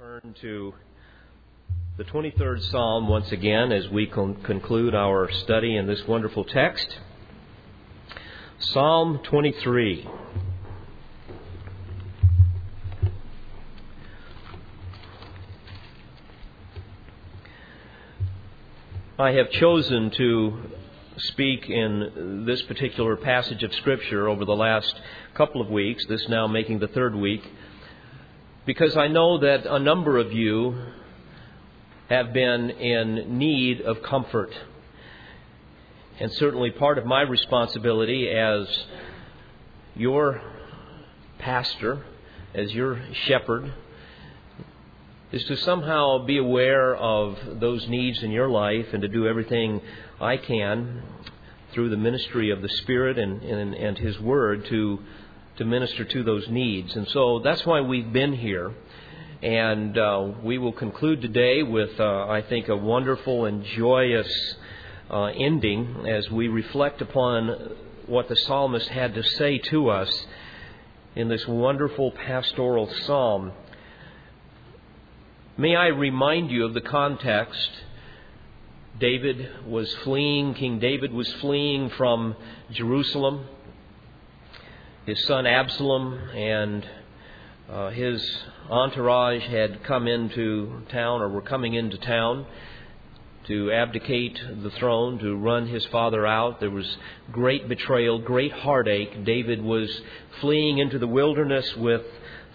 turn to the 23rd Psalm once again as we con- conclude our study in this wonderful text. Psalm 23. I have chosen to speak in this particular passage of Scripture over the last couple of weeks, this now making the third week, because I know that a number of you have been in need of comfort. And certainly part of my responsibility as your pastor, as your shepherd, is to somehow be aware of those needs in your life and to do everything I can through the ministry of the Spirit and, and, and His Word to, to minister to those needs. And so that's why we've been here. And uh, we will conclude today with, uh, I think, a wonderful and joyous uh, ending as we reflect upon what the psalmist had to say to us in this wonderful pastoral psalm. May I remind you of the context? David was fleeing, King David was fleeing from Jerusalem. His son Absalom and uh, his entourage had come into town or were coming into town to abdicate the throne, to run his father out. There was great betrayal, great heartache. David was fleeing into the wilderness with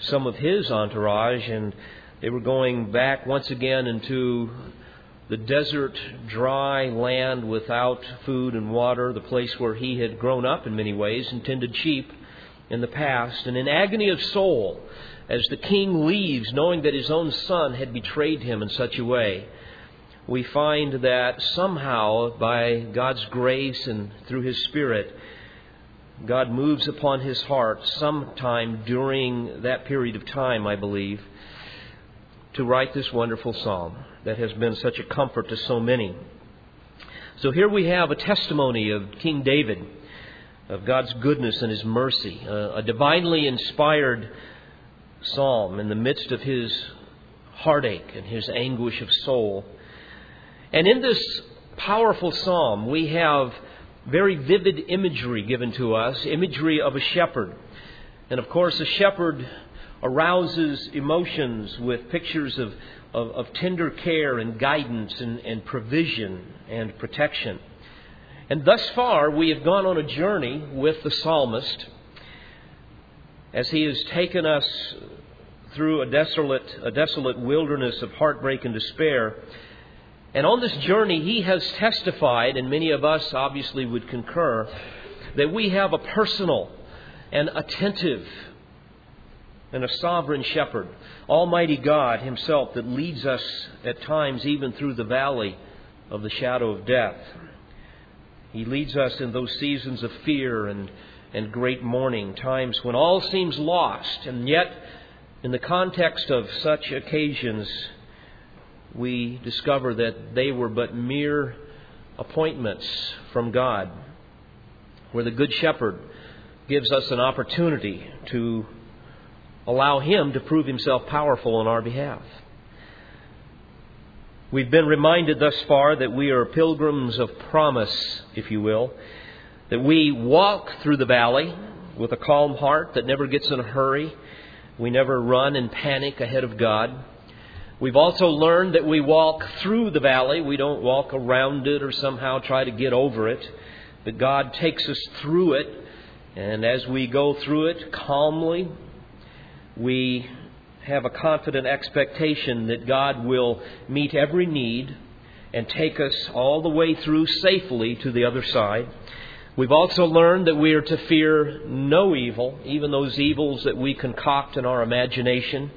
some of his entourage, and they were going back once again into the desert, dry land without food and water, the place where he had grown up in many ways and tended sheep in the past. And in agony of soul, as the king leaves, knowing that his own son had betrayed him in such a way, we find that somehow, by God's grace and through His Spirit, God moves upon his heart sometime during that period of time, I believe, to write this wonderful psalm that has been such a comfort to so many. So here we have a testimony of King David, of God's goodness and his mercy, uh, a divinely inspired psalm in the midst of his heartache and his anguish of soul. And in this powerful psalm, we have very vivid imagery given to us imagery of a shepherd. And of course, a shepherd arouses emotions with pictures of, of, of tender care and guidance and, and provision and protection. And thus far, we have gone on a journey with the psalmist as he has taken us through a desolate, a desolate wilderness of heartbreak and despair. And on this journey, he has testified, and many of us obviously would concur, that we have a personal and attentive and a sovereign shepherd, Almighty God Himself, that leads us at times even through the valley of the shadow of death. He leads us in those seasons of fear and, and great mourning, times when all seems lost, and yet, in the context of such occasions, we discover that they were but mere appointments from God, where the Good Shepherd gives us an opportunity to allow Him to prove Himself powerful on our behalf. We've been reminded thus far that we are pilgrims of promise, if you will, that we walk through the valley with a calm heart that never gets in a hurry. We never run and panic ahead of God. We've also learned that we walk through the valley. We don't walk around it or somehow try to get over it. But God takes us through it. And as we go through it calmly, we have a confident expectation that God will meet every need and take us all the way through safely to the other side. We've also learned that we are to fear no evil, even those evils that we concoct in our imagination.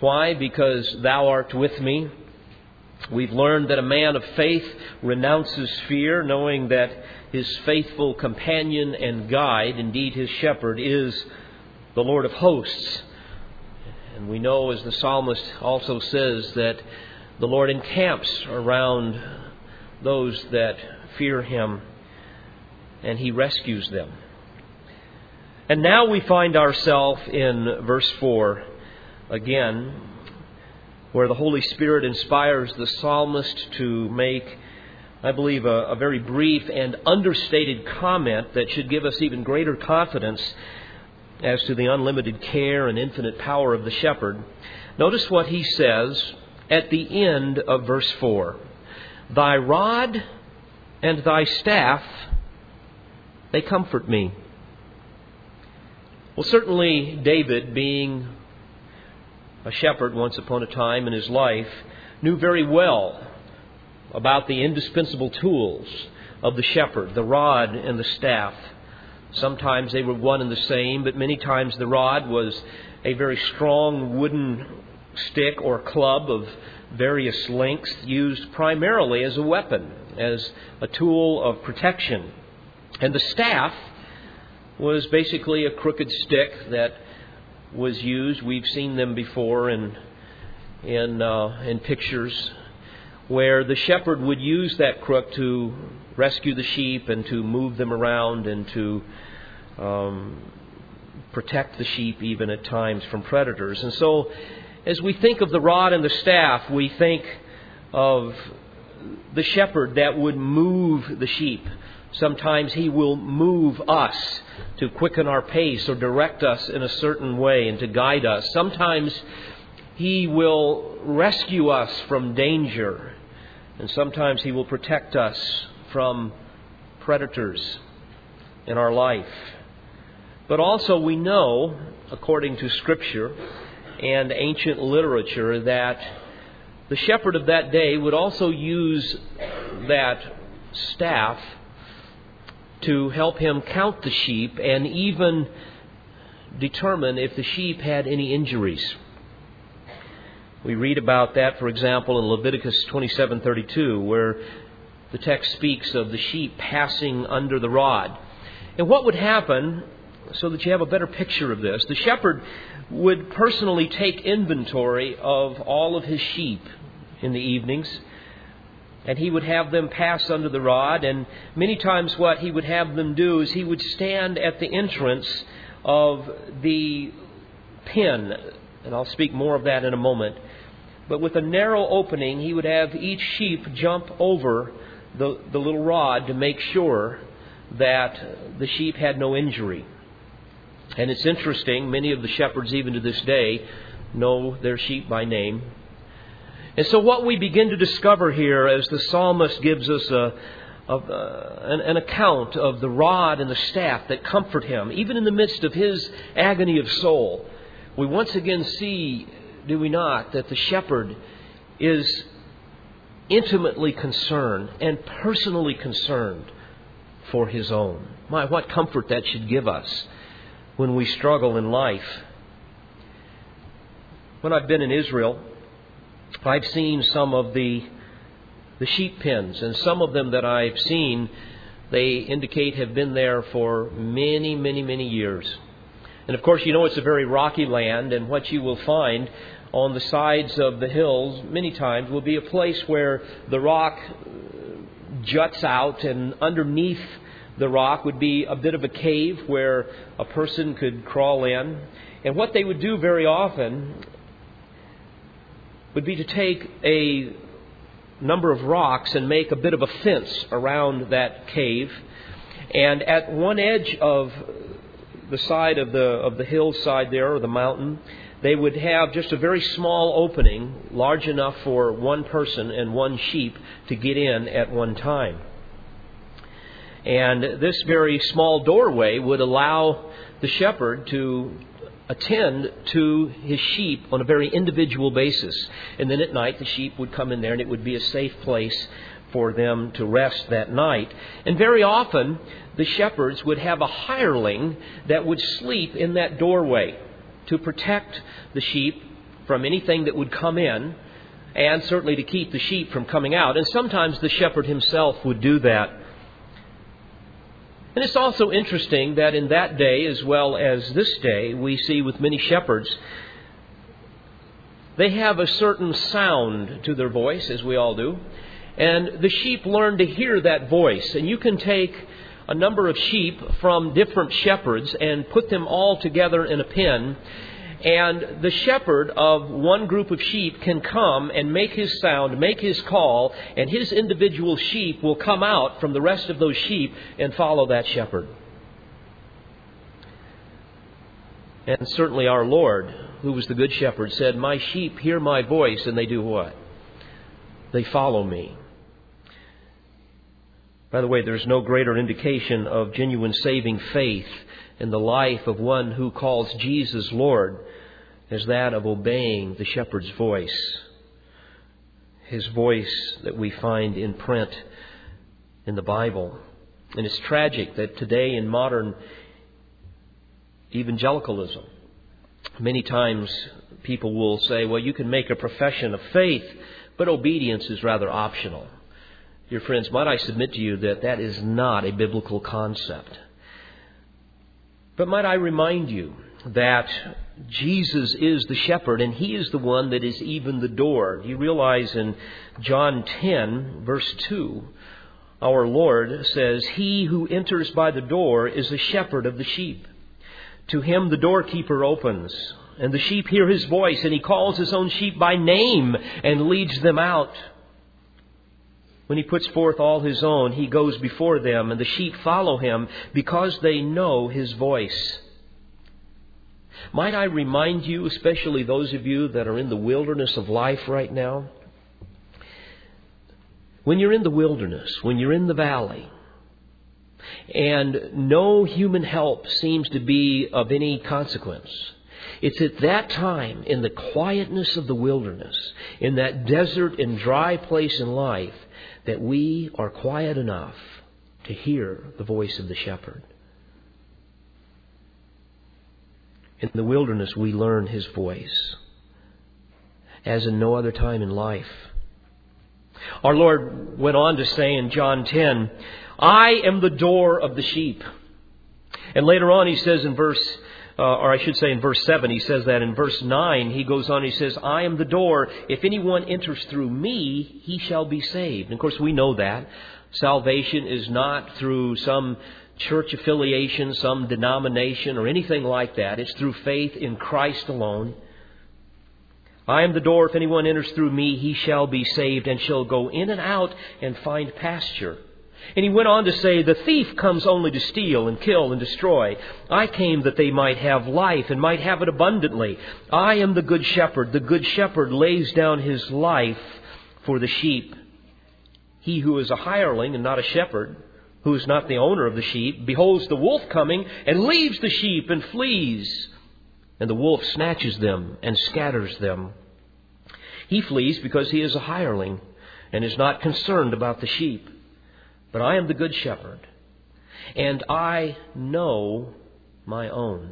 Why? Because thou art with me. We've learned that a man of faith renounces fear, knowing that his faithful companion and guide, indeed his shepherd, is the Lord of hosts. And we know, as the psalmist also says, that the Lord encamps around those that fear him and he rescues them. And now we find ourselves in verse 4 again where the Holy Spirit inspires the psalmist to make, I believe, a, a very brief and understated comment that should give us even greater confidence as to the unlimited care and infinite power of the shepherd. Notice what he says at the end of verse 4 Thy rod and thy staff, they comfort me. Well, certainly, David, being a shepherd once upon a time in his life, knew very well about the indispensable tools of the shepherd, the rod and the staff. Sometimes they were one and the same, but many times the rod was a very strong wooden stick or club of various lengths used primarily as a weapon, as a tool of protection. And the staff was basically a crooked stick that was used. We've seen them before in in uh, in pictures where the shepherd would use that crook to rescue the sheep and to move them around and to um, protect the sheep even at times from predators. And so, as we think of the rod and the staff, we think of the shepherd that would move the sheep. Sometimes he will move us to quicken our pace or direct us in a certain way and to guide us. Sometimes he will rescue us from danger, and sometimes he will protect us from predators in our life. But also, we know, according to Scripture and ancient literature, that the shepherd of that day would also use that staff to help him count the sheep and even determine if the sheep had any injuries. We read about that, for example, in Leviticus 27:32, where the text speaks of the sheep passing under the rod. And what would happen so that you have a better picture of this. The shepherd would personally take inventory of all of his sheep in the evenings, and he would have them pass under the rod. And many times, what he would have them do is he would stand at the entrance of the pen, and I'll speak more of that in a moment. But with a narrow opening, he would have each sheep jump over the, the little rod to make sure that the sheep had no injury. And it's interesting, many of the shepherds, even to this day, know their sheep by name. And so, what we begin to discover here as the psalmist gives us a, a, an, an account of the rod and the staff that comfort him, even in the midst of his agony of soul, we once again see, do we not, that the shepherd is intimately concerned and personally concerned for his own. My, what comfort that should give us when we struggle in life. When I've been in Israel, I've seen some of the the sheep pens, and some of them that I've seen, they indicate have been there for many, many, many years. And of course, you know it's a very rocky land, and what you will find on the sides of the hills many times will be a place where the rock juts out, and underneath the rock would be a bit of a cave where a person could crawl in. And what they would do very often would be to take a number of rocks and make a bit of a fence around that cave. And at one edge of the side of the of the hillside there or the mountain, they would have just a very small opening, large enough for one person and one sheep to get in at one time. And this very small doorway would allow the shepherd to attend to his sheep on a very individual basis. And then at night, the sheep would come in there and it would be a safe place for them to rest that night. And very often, the shepherds would have a hireling that would sleep in that doorway to protect the sheep from anything that would come in and certainly to keep the sheep from coming out. And sometimes the shepherd himself would do that. And it's also interesting that in that day, as well as this day, we see with many shepherds, they have a certain sound to their voice, as we all do. And the sheep learn to hear that voice. And you can take a number of sheep from different shepherds and put them all together in a pen. And the shepherd of one group of sheep can come and make his sound, make his call, and his individual sheep will come out from the rest of those sheep and follow that shepherd. And certainly our Lord, who was the good shepherd, said, My sheep hear my voice, and they do what? They follow me. By the way, there's no greater indication of genuine saving faith in the life of one who calls Jesus Lord as that of obeying the shepherd's voice. His voice that we find in print in the Bible. And it's tragic that today in modern evangelicalism, many times people will say, well, you can make a profession of faith, but obedience is rather optional. Dear friends, might I submit to you that that is not a biblical concept. But might I remind you that Jesus is the shepherd and he is the one that is even the door. You realize in John 10, verse 2, our Lord says, He who enters by the door is the shepherd of the sheep. To him the doorkeeper opens, and the sheep hear his voice, and he calls his own sheep by name and leads them out. When he puts forth all his own, he goes before them, and the sheep follow him because they know his voice. Might I remind you, especially those of you that are in the wilderness of life right now, when you're in the wilderness, when you're in the valley, and no human help seems to be of any consequence, it's at that time, in the quietness of the wilderness, in that desert and dry place in life, that we are quiet enough to hear the voice of the shepherd. In the wilderness, we learn his voice, as in no other time in life. Our Lord went on to say in John 10, I am the door of the sheep. And later on, he says in verse uh, or I should say in verse 7, he says that. In verse 9, he goes on, he says, I am the door. If anyone enters through me, he shall be saved. And of course, we know that. Salvation is not through some church affiliation, some denomination, or anything like that. It's through faith in Christ alone. I am the door. If anyone enters through me, he shall be saved and shall go in and out and find pasture. And he went on to say, The thief comes only to steal and kill and destroy. I came that they might have life and might have it abundantly. I am the good shepherd. The good shepherd lays down his life for the sheep. He who is a hireling and not a shepherd, who is not the owner of the sheep, beholds the wolf coming and leaves the sheep and flees. And the wolf snatches them and scatters them. He flees because he is a hireling and is not concerned about the sheep. But I am the good shepherd, and I know my own.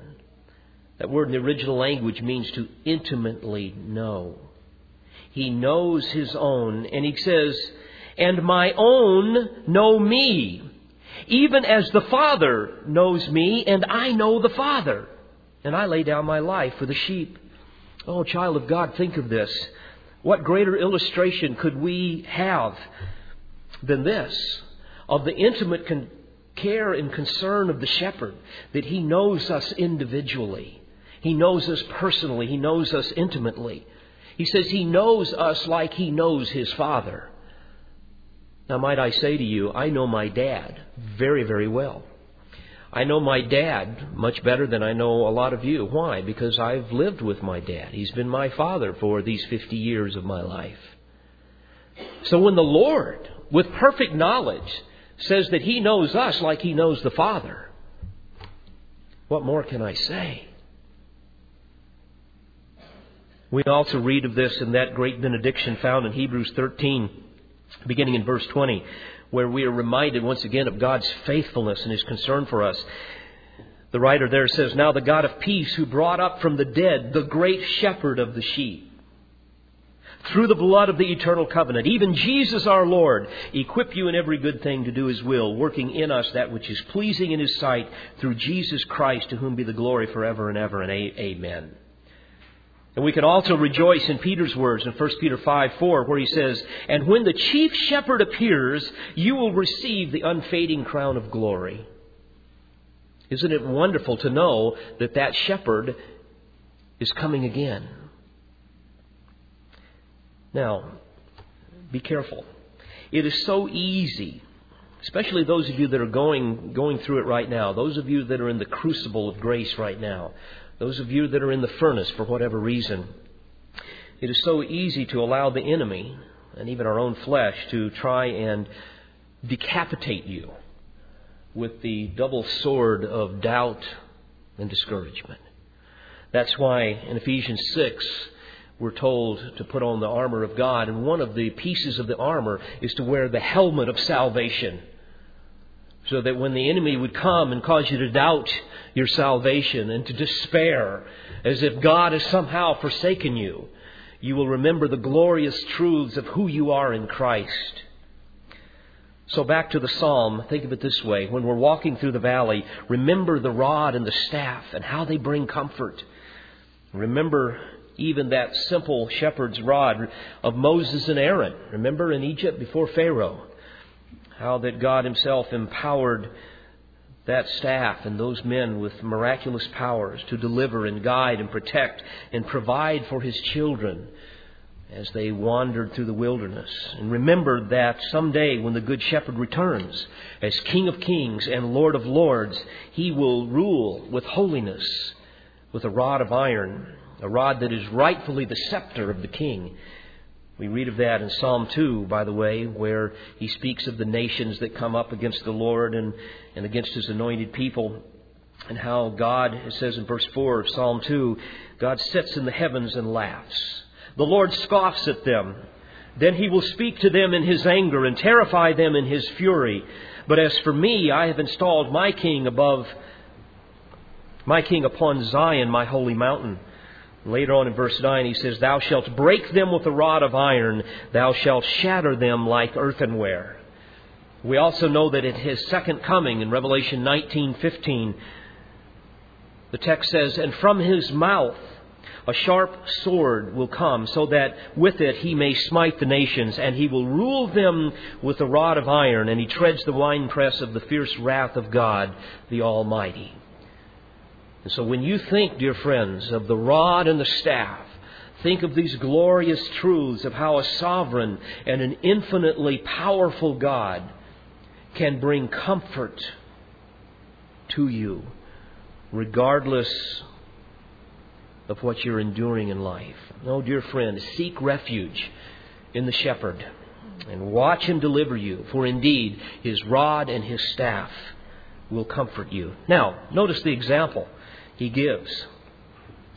That word in the original language means to intimately know. He knows his own, and he says, And my own know me, even as the Father knows me, and I know the Father. And I lay down my life for the sheep. Oh, child of God, think of this. What greater illustration could we have than this? of the intimate con- care and concern of the shepherd, that he knows us individually. He knows us personally. He knows us intimately. He says he knows us like he knows his father. Now, might I say to you, I know my dad very, very well. I know my dad much better than I know a lot of you. Why? Because I've lived with my dad. He's been my father for these 50 years of my life. So when the Lord, with perfect knowledge, says that he knows us like he knows the Father. What more can I say? We also read of this in that great benediction found in Hebrews 13, beginning in verse 20, where we are reminded once again of God's faithfulness and his concern for us. The writer there says, Now the God of peace, who brought up from the dead the great shepherd of the sheep, through the blood of the eternal covenant, even Jesus our Lord, equip you in every good thing to do His will, working in us that which is pleasing in His sight, through Jesus Christ, to whom be the glory forever and ever, and amen. And we can also rejoice in Peter's words in 1 Peter 5 4, where he says, And when the chief shepherd appears, you will receive the unfading crown of glory. Isn't it wonderful to know that that shepherd is coming again. Now, be careful. It is so easy, especially those of you that are going, going through it right now, those of you that are in the crucible of grace right now, those of you that are in the furnace for whatever reason. It is so easy to allow the enemy and even our own flesh to try and decapitate you with the double sword of doubt and discouragement. That's why in Ephesians 6, we're told to put on the armor of God, and one of the pieces of the armor is to wear the helmet of salvation. So that when the enemy would come and cause you to doubt your salvation and to despair, as if God has somehow forsaken you, you will remember the glorious truths of who you are in Christ. So back to the psalm, think of it this way. When we're walking through the valley, remember the rod and the staff and how they bring comfort. Remember even that simple shepherd's rod of Moses and Aaron. Remember in Egypt before Pharaoh, how that God Himself empowered that staff and those men with miraculous powers to deliver and guide and protect and provide for His children as they wandered through the wilderness. And remember that someday when the Good Shepherd returns as King of Kings and Lord of Lords, He will rule with holiness, with a rod of iron, a rod that is rightfully the scepter of the King. We read of that in Psalm 2, by the way, where he speaks of the nations that come up against the Lord and, and against his anointed people, and how God, it says in verse 4 of Psalm 2, God sits in the heavens and laughs. The Lord scoffs at them. Then he will speak to them in his anger and terrify them in his fury. But as for me, I have installed my king above, my king upon Zion, my holy mountain. Later on in verse 9, he says, Thou shalt break them with a rod of iron, thou shalt shatter them like earthenware. We also know that at his second coming in Revelation 19:15, the text says, And from his mouth a sharp sword will come, so that with it he may smite the nations, and he will rule them with a rod of iron, and he treads the winepress of the fierce wrath of God, the Almighty. And so when you think, dear friends, of the rod and the staff, think of these glorious truths of how a sovereign and an infinitely powerful God can bring comfort to you, regardless of what you're enduring in life. No, dear friend, seek refuge in the shepherd and watch him deliver you, for indeed his rod and his staff will comfort you. Now, notice the example he gives.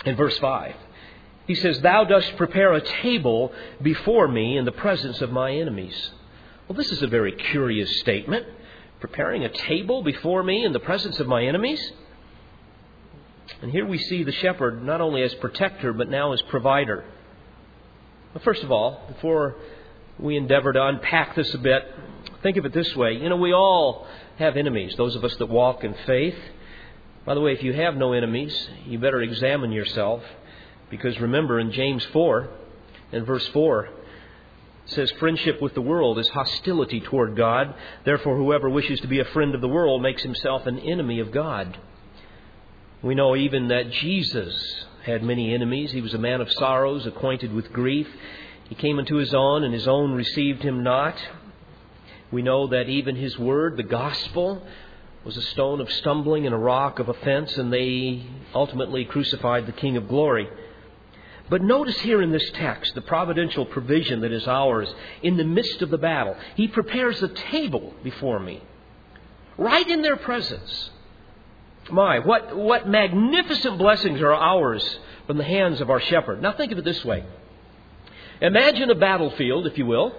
In verse 5, he says, Thou dost prepare a table before me in the presence of my enemies. Well, this is a very curious statement. Preparing a table before me in the presence of my enemies? And here we see the shepherd not only as protector, but now as provider. Well, first of all, before we endeavor to unpack this a bit, think of it this way. You know, we all have enemies, those of us that walk in faith. By the way, if you have no enemies, you better examine yourself. Because remember, in James 4, in verse 4, it says, Friendship with the world is hostility toward God. Therefore, whoever wishes to be a friend of the world makes himself an enemy of God. We know even that Jesus had many enemies. He was a man of sorrows, acquainted with grief. He came into his own, and his own received him not. We know that even his word, the gospel, was a stone of stumbling and a rock of offense, and they ultimately crucified the King of glory. But notice here in this text the providential provision that is ours in the midst of the battle. He prepares a table before me, right in their presence. My, what, what magnificent blessings are ours from the hands of our shepherd. Now think of it this way Imagine a battlefield, if you will,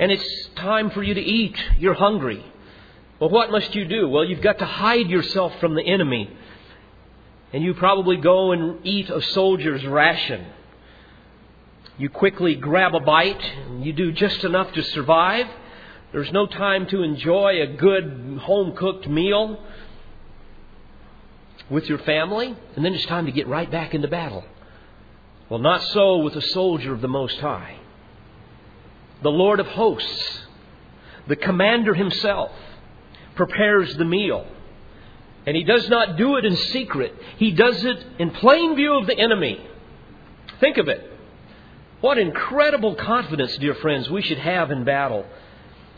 and it's time for you to eat. You're hungry. Well, what must you do? Well, you've got to hide yourself from the enemy. And you probably go and eat a soldier's ration. You quickly grab a bite, and you do just enough to survive. There's no time to enjoy a good home cooked meal with your family, and then it's time to get right back into battle. Well, not so with a soldier of the Most High. The Lord of hosts, the commander himself, prepares the meal. And he does not do it in secret. He does it in plain view of the enemy. Think of it. What incredible confidence, dear friends, we should have in battle.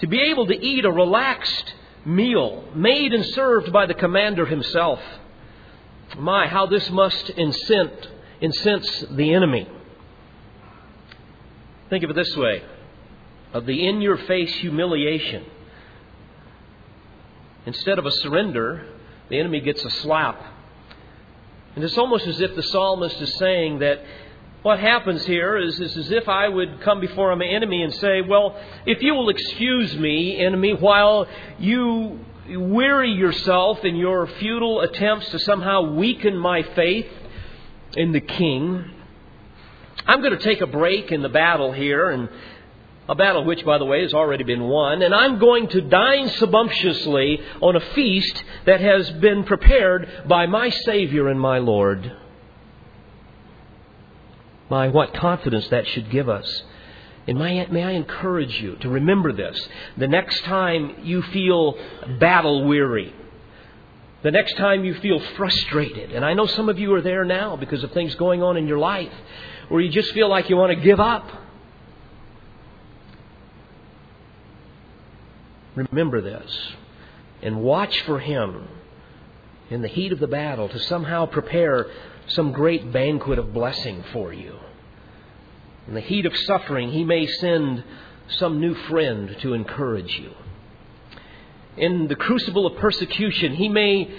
To be able to eat a relaxed meal made and served by the commander himself. My, how this must incent, incense the enemy. Think of it this way of the in your face humiliation. Instead of a surrender, the enemy gets a slap. And it's almost as if the psalmist is saying that what happens here is, is as if I would come before my enemy and say, Well, if you will excuse me, enemy, while you weary yourself in your futile attempts to somehow weaken my faith in the king, I'm going to take a break in the battle here and a battle which, by the way, has already been won, and I'm going to dine sumptuously on a feast that has been prepared by my Savior and my Lord. My, what confidence that should give us. And may, may I encourage you to remember this. The next time you feel battle weary, the next time you feel frustrated, and I know some of you are there now because of things going on in your life where you just feel like you want to give up. Remember this and watch for Him in the heat of the battle to somehow prepare some great banquet of blessing for you. In the heat of suffering, He may send some new friend to encourage you. In the crucible of persecution, He may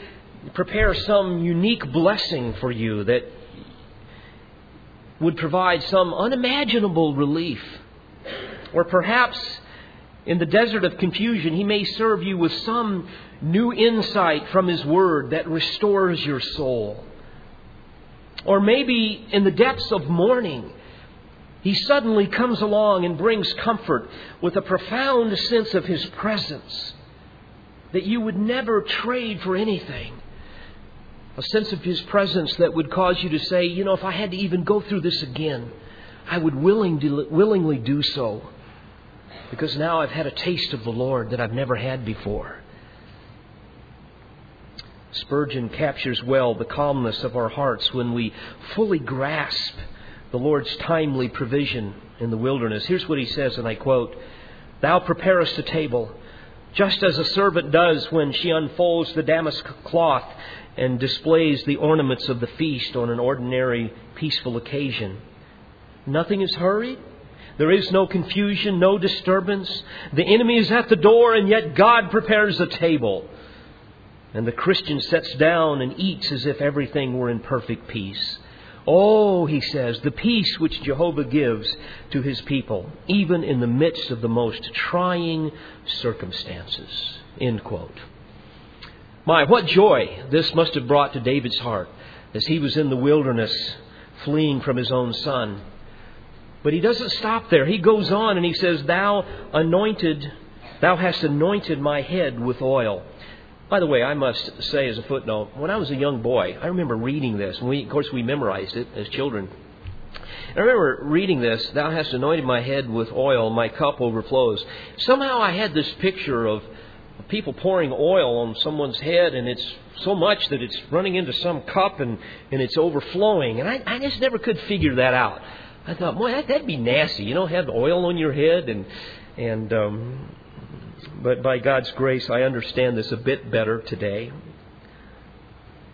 prepare some unique blessing for you that would provide some unimaginable relief. Or perhaps in the desert of confusion, He may serve you with some new insight from His Word that restores your soul. Or maybe in the depths of mourning, He suddenly comes along and brings comfort with a profound sense of His presence that you would never trade for anything. A sense of His presence that would cause you to say, you know, if I had to even go through this again, I would willing, willingly do so because now I've had a taste of the Lord that I've never had before. Spurgeon captures well the calmness of our hearts when we fully grasp the Lord's timely provision in the wilderness. Here's what he says, and I quote Thou preparest a table, just as a servant does when she unfolds the damask cloth and displays the ornaments of the feast on an ordinary, peaceful occasion. Nothing is hurried, there is no confusion, no disturbance. The enemy is at the door, and yet God prepares a table. And the Christian sits down and eats as if everything were in perfect peace. Oh, he says, the peace which Jehovah gives to his people, even in the midst of the most trying circumstances. End quote. My, what joy this must have brought to David's heart as he was in the wilderness fleeing from his own son. But he doesn't stop there. He goes on and he says, Thou anointed, thou hast anointed my head with oil. By the way, I must say as a footnote, when I was a young boy, I remember reading this. And we, of course, we memorized it as children. I remember reading this, Thou hast anointed my head with oil, my cup overflows. Somehow I had this picture of people pouring oil on someone's head, and it's so much that it's running into some cup and, and it's overflowing. And I, I just never could figure that out. I thought, boy, that, that'd be nasty. You know, have oil on your head and and um, but by God's grace, I understand this a bit better today.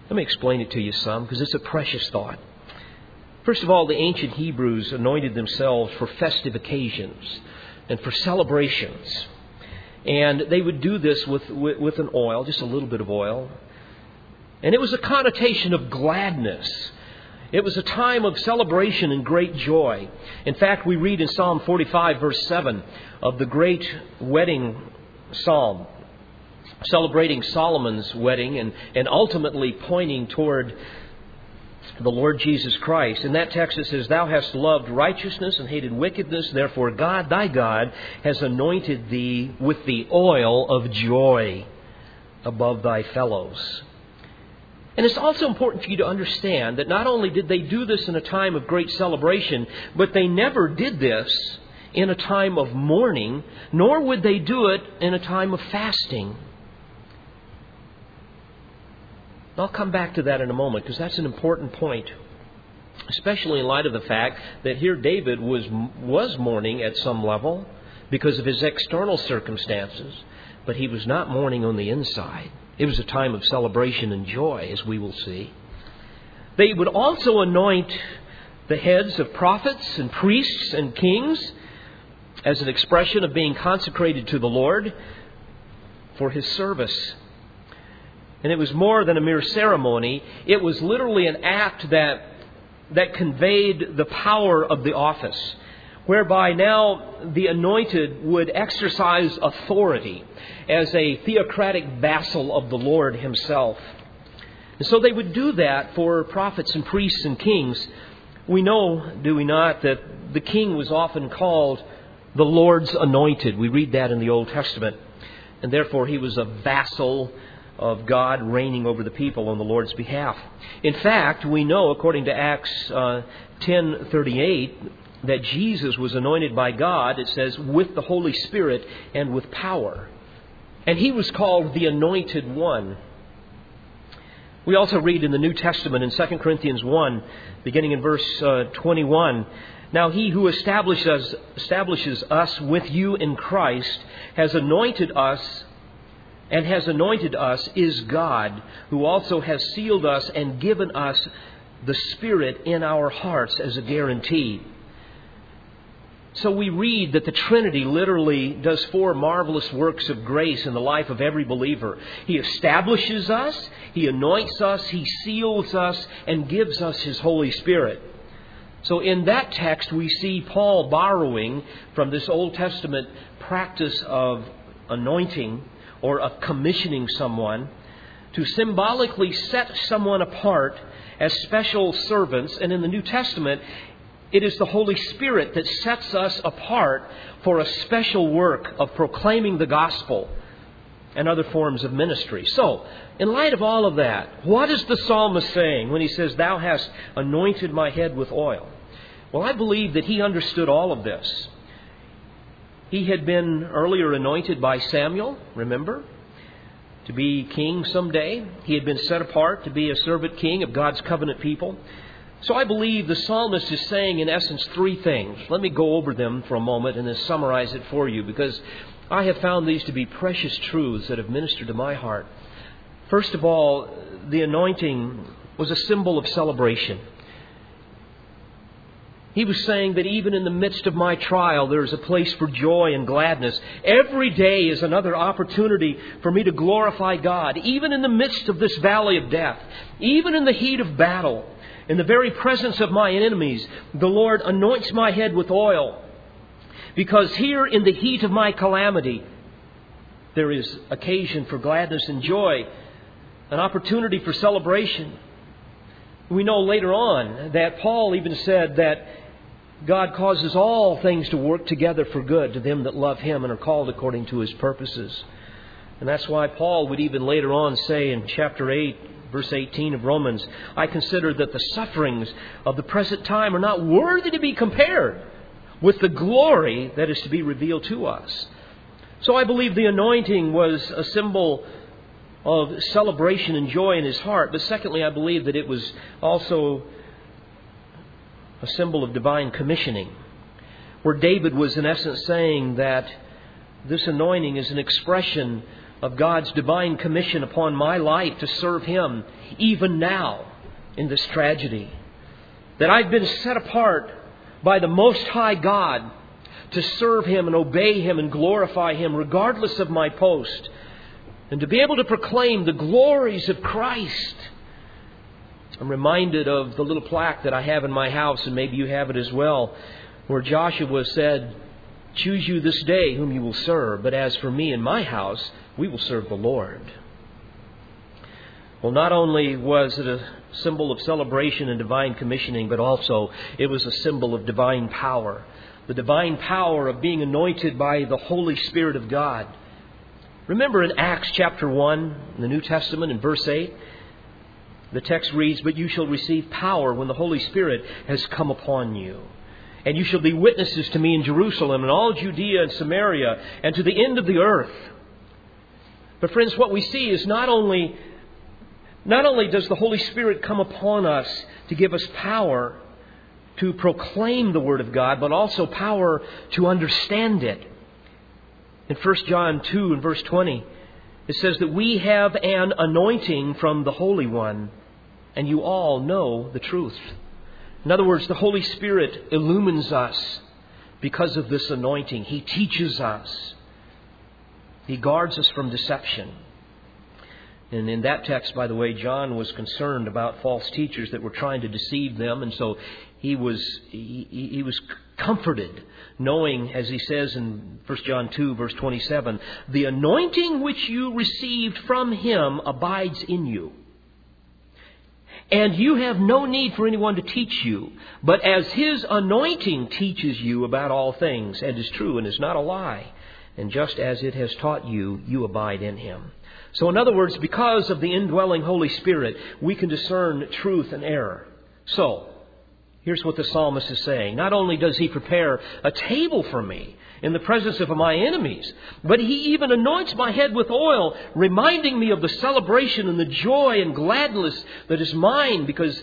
Let me explain it to you some because it's a precious thought. First of all, the ancient Hebrews anointed themselves for festive occasions and for celebrations. And they would do this with, with, with an oil, just a little bit of oil. And it was a connotation of gladness it was a time of celebration and great joy. In fact, we read in Psalm 45, verse 7, of the great wedding psalm, celebrating Solomon's wedding and, and ultimately pointing toward the Lord Jesus Christ. In that text it says, Thou hast loved righteousness and hated wickedness, therefore God, thy God, has anointed thee with the oil of joy above thy fellows. And it's also important for you to understand that not only did they do this in a time of great celebration, but they never did this in a time of mourning, nor would they do it in a time of fasting. I'll come back to that in a moment because that's an important point, especially in light of the fact that here David was, was mourning at some level because of his external circumstances, but he was not mourning on the inside. It was a time of celebration and joy, as we will see. They would also anoint the heads of prophets and priests and kings as an expression of being consecrated to the Lord for his service. And it was more than a mere ceremony, it was literally an act that, that conveyed the power of the office, whereby now the anointed would exercise authority as a theocratic vassal of the Lord himself. And so they would do that for prophets and priests and kings. We know, do we not, that the king was often called the Lord's anointed. We read that in the Old Testament. And therefore, he was a vassal of God reigning over the people on the Lord's behalf. In fact, we know, according to Acts uh, 10:38, that Jesus was anointed by God. It says with the Holy Spirit and with power, and he was called the Anointed One. We also read in the New Testament in 2 Corinthians 1, beginning in verse uh, 21. Now he who establishes, establishes us with you in Christ has anointed us and has anointed us is God, who also has sealed us and given us the Spirit in our hearts as a guarantee. So we read that the Trinity literally does four marvelous works of grace in the life of every believer. He establishes us, He anoints us, He seals us, and gives us His Holy Spirit. So in that text, we see Paul borrowing from this Old Testament practice of anointing or of commissioning someone to symbolically set someone apart as special servants. And in the New Testament, it is the Holy Spirit that sets us apart for a special work of proclaiming the gospel and other forms of ministry. So, in light of all of that, what is the psalmist saying when he says, Thou hast anointed my head with oil? Well, I believe that he understood all of this. He had been earlier anointed by Samuel, remember, to be king someday. He had been set apart to be a servant king of God's covenant people. So I believe the psalmist is saying, in essence, three things. Let me go over them for a moment and then summarize it for you because I have found these to be precious truths that have ministered to my heart. First of all, the anointing was a symbol of celebration. He was saying that even in the midst of my trial, there is a place for joy and gladness. Every day is another opportunity for me to glorify God, even in the midst of this valley of death, even in the heat of battle. In the very presence of my enemies, the Lord anoints my head with oil. Because here in the heat of my calamity, there is occasion for gladness and joy, an opportunity for celebration. We know later on that Paul even said that God causes all things to work together for good to them that love Him and are called according to His purposes. And that's why Paul would even later on say in chapter 8, verse 18 of Romans, I consider that the sufferings of the present time are not worthy to be compared with the glory that is to be revealed to us. So I believe the anointing was a symbol of celebration and joy in his heart. But secondly, I believe that it was also a symbol of divine commissioning, where David was in essence saying that this anointing is an expression of God's divine commission upon my life to serve Him even now in this tragedy. That I've been set apart by the Most High God to serve Him and obey Him and glorify Him regardless of my post. And to be able to proclaim the glories of Christ. I'm reminded of the little plaque that I have in my house, and maybe you have it as well, where Joshua said, Choose you this day whom you will serve, but as for me and my house, we will serve the Lord. Well, not only was it a symbol of celebration and divine commissioning, but also it was a symbol of divine power. The divine power of being anointed by the Holy Spirit of God. Remember in Acts chapter 1, in the New Testament, in verse 8, the text reads, But you shall receive power when the Holy Spirit has come upon you. And you shall be witnesses to me in Jerusalem and all Judea and Samaria and to the end of the earth. But, friends, what we see is not only Not only does the Holy Spirit come upon us to give us power to proclaim the Word of God, but also power to understand it. In 1 John 2 and verse 20, it says that we have an anointing from the Holy One, and you all know the truth. In other words, the Holy Spirit illumines us because of this anointing. He teaches us, He guards us from deception. And in that text, by the way, John was concerned about false teachers that were trying to deceive them, and so he was he, he was comforted, knowing, as he says in 1 John 2, verse 27, the anointing which you received from him abides in you. And you have no need for anyone to teach you, but as his anointing teaches you about all things, and is true and is not a lie, and just as it has taught you, you abide in him. So, in other words, because of the indwelling Holy Spirit, we can discern truth and error. So, here's what the psalmist is saying. Not only does he prepare a table for me in the presence of my enemies, but he even anoints my head with oil, reminding me of the celebration and the joy and gladness that is mine because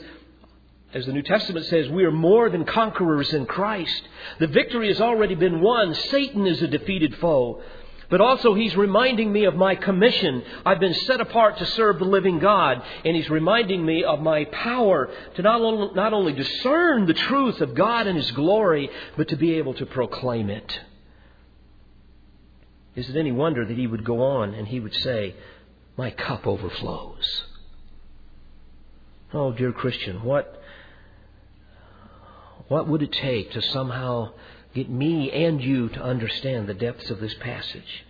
as the New Testament says, we are more than conquerors in Christ. The victory has already been won. Satan is a defeated foe. But also, he's reminding me of my commission. I've been set apart to serve the living God. And he's reminding me of my power to not only, not only discern the truth of God and his glory, but to be able to proclaim it. Is it any wonder that he would go on and he would say, My cup overflows? Oh, dear Christian, what, what would it take to somehow get me and you to understand the depths of this passage.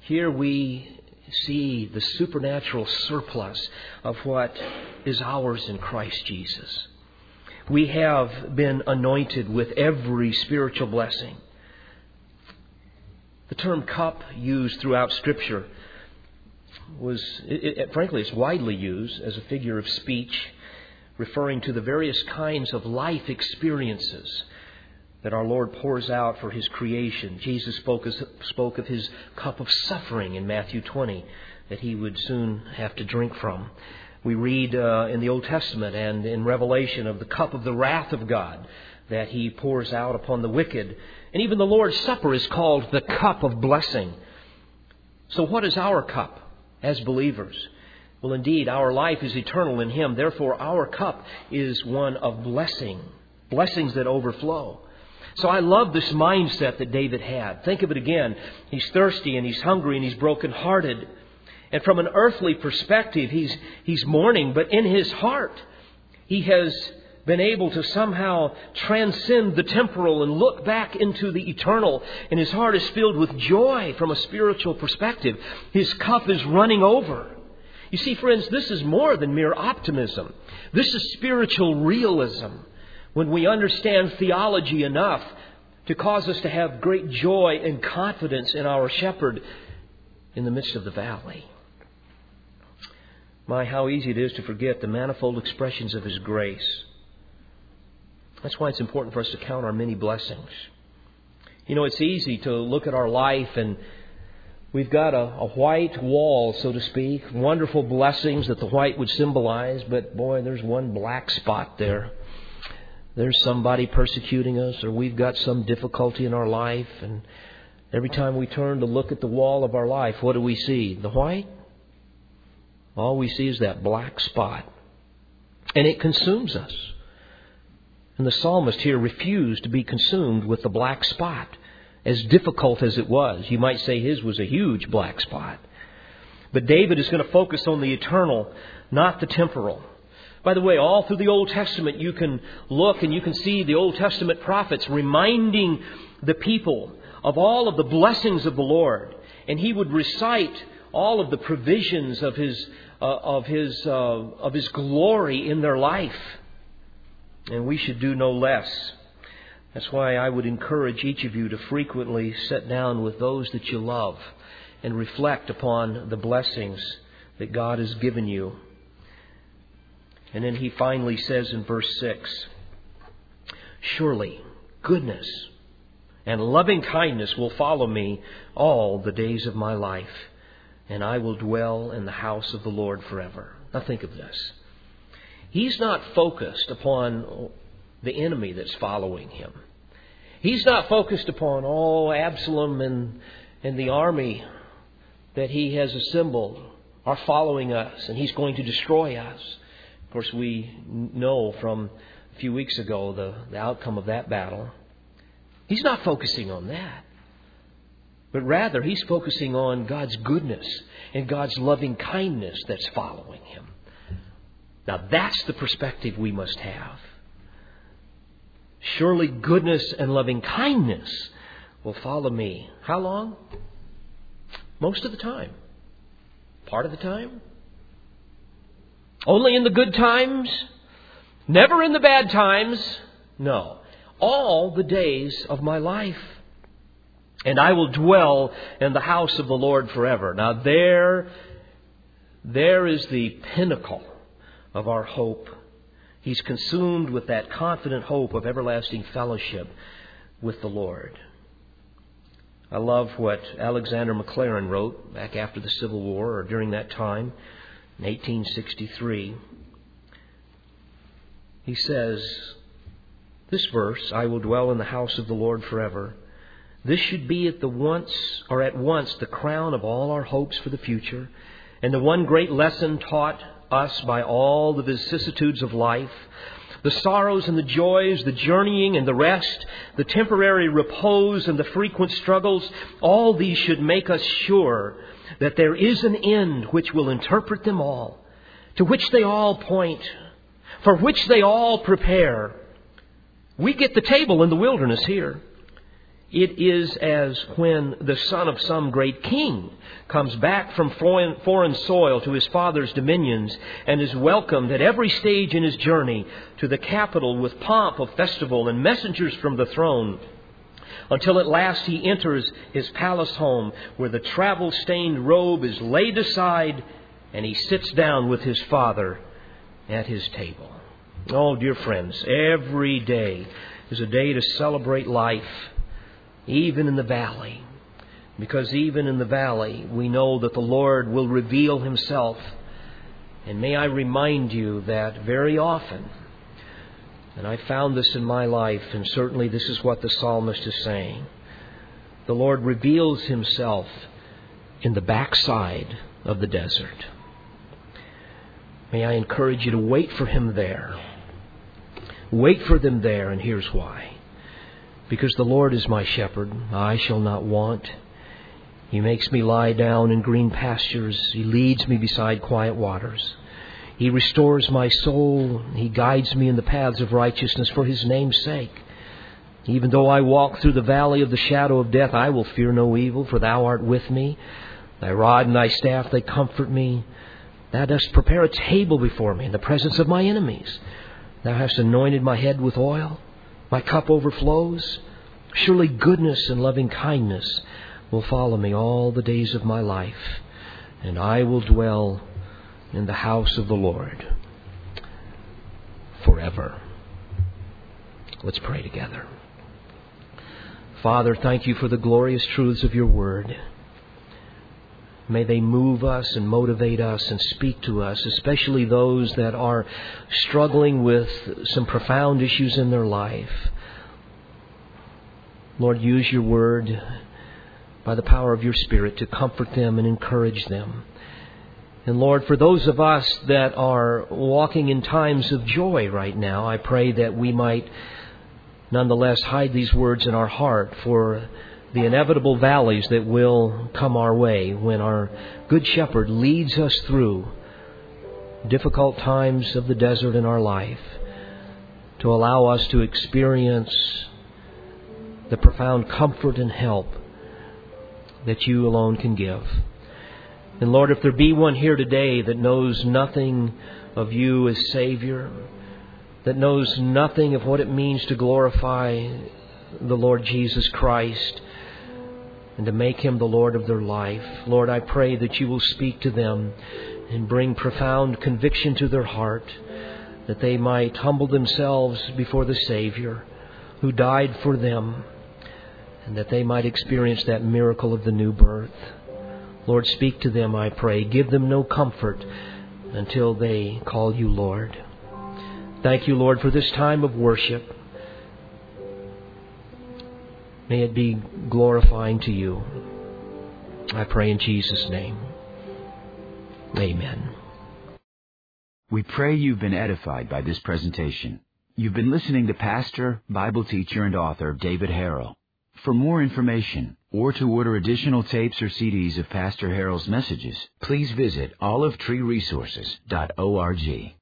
Here we see the supernatural surplus of what is ours in Christ Jesus. We have been anointed with every spiritual blessing. The term cup used throughout Scripture was, it, it, frankly, it's widely used as a figure of speech, referring to the various kinds of life experiences that our Lord pours out for His creation. Jesus spoke, spoke of His cup of suffering in Matthew 20 that He would soon have to drink from. We read uh, in the Old Testament and in Revelation of the cup of the wrath of God that He pours out upon the wicked. And even the Lord's Supper is called the cup of blessing. So, what is our cup as believers? Well, indeed, our life is eternal in Him. Therefore, our cup is one of blessing, blessings that overflow. So I love this mindset that David had. Think of it again. He's thirsty and he's hungry and he's brokenhearted. And from an earthly perspective, he's, he's mourning, but in his heart, he has been able to somehow transcend the temporal and look back into the eternal. And his heart is filled with joy from a spiritual perspective. His cup is running over. You see, friends, this is more than mere optimism. This is spiritual realism when we understand theology enough to cause us to have great joy and confidence in our shepherd in the midst of the valley. My, how easy it is to forget the manifold expressions of His grace. That's why it's important for us to count our many blessings. You know, it's easy to look at our life and we've got a, a, white wall, so to speak, wonderful blessings that the white would symbolize, but boy, there's one black spot there there's somebody persecuting us or we've got some difficulty in our life and every time we turn to look at the wall of our life, what do we see? The white? All we see is that black spot. And it consumes us. And the psalmist here refused to be consumed with the black spot. As difficult as it was, you might say his was a huge black spot. But David is going to focus on the eternal, not the temporal. By the way, all through the Old Testament, you can look and you can see the Old Testament prophets reminding the people of all of the blessings of the Lord. And he would recite all of the provisions of his, uh, of his, uh, of his glory in their life. And we should do no less. That's why I would encourage each of you to frequently sit down with those that you love and reflect upon the blessings that God has given you. And then he finally says in verse 6 Surely goodness and loving kindness will follow me all the days of my life, and I will dwell in the house of the Lord forever. Now think of this. He's not focused upon the enemy that's following him. He's not focused upon, oh, Absalom and, and the army that he has assembled are following us and he's going to destroy us. Of course, we know from a few weeks ago the, the outcome of that battle. He's not focusing on that. But rather, he's focusing on God's goodness and God's loving kindness that's following him. Now, that's the perspective we must have. Surely goodness and loving kindness will follow me. How long? Most of the time. Part of the time. Only in the good times? Never in the bad times? No. All the days of my life and I will dwell in the house of the Lord forever. Now there, there is the pinnacle of our hope. He's consumed with that confident hope of everlasting fellowship with the Lord. I love what Alexander Maclaren wrote back after the Civil War or during that time in 1863. He says, This verse, I will dwell in the house of the Lord forever this should be at the once or at once the crown of all our hopes for the future, and the one great lesson taught us by all the vicissitudes of life, the sorrows and the joys, the journeying and the rest, the temporary repose and the frequent struggles, all these should make us sure that there is an end which will interpret them all, to which they all point, for which they all prepare. We get the table in the wilderness here. It is as when the son of some great king comes back from foreign soil to his father's dominions and is welcomed at every stage in his journey to the capital with pomp of festival and messengers from the throne until at last he enters his palace home where the travel stained robe is laid aside and he sits down with his father at his table. Oh, dear friends, every day is a day to celebrate life even in the valley. Because even in the valley, we know that the Lord will reveal Himself. And may I remind you that very often, and I found this in my life, and certainly this is what the psalmist is saying, the Lord reveals Himself in the backside of the desert. May I encourage you to wait for Him there. Wait for them there, and here's why. Because the Lord is my shepherd, I shall not want. He makes me lie down in green pastures. He leads me beside quiet waters. He restores my soul. He guides me in the paths of righteousness for His name's sake. Even though I walk through the valley of the shadow of death, I will fear no evil, for Thou art with me. Thy rod and Thy staff, they comfort me. Thou dost prepare a table before me in the presence of my enemies. Thou hast anointed my head with oil. My cup overflows. Surely goodness and loving kindness will follow me all the days of my life, and I will dwell in the house of the Lord forever. Let's pray together. Father, thank you for the glorious truths of your word. May they move us and motivate us and speak to us, especially those that are struggling with some profound issues in their life. Lord, use your word by the power of your Spirit to comfort them and encourage them. And Lord, for those of us that are walking in times of joy right now, I pray that we might nonetheless hide these words in our heart for the inevitable valleys that will come our way when our Good Shepherd leads us through difficult times of the desert in our life to allow us to experience the profound comfort and help that you alone can give. And Lord, if there be one here today that knows nothing of you as Savior, that knows nothing of what it means to glorify the Lord Jesus Christ, and to make Him the Lord of their life. Lord, I pray that you will speak to them and bring profound conviction to their heart, that they might humble themselves before the Savior who died for them, and that they might experience that miracle of the new birth. Lord, speak to them, I pray. Give them no comfort until they call you Lord. Thank you, Lord, for this time of worship. May it be glorifying to you. I pray in Jesus' name. Amen. We pray you've been edified by this presentation. You've been listening to pastor, Bible teacher, and author David Harrell. For more information or to order additional tapes or CDs of Pastor Harrell's messages, please visit olivetreeresources.org.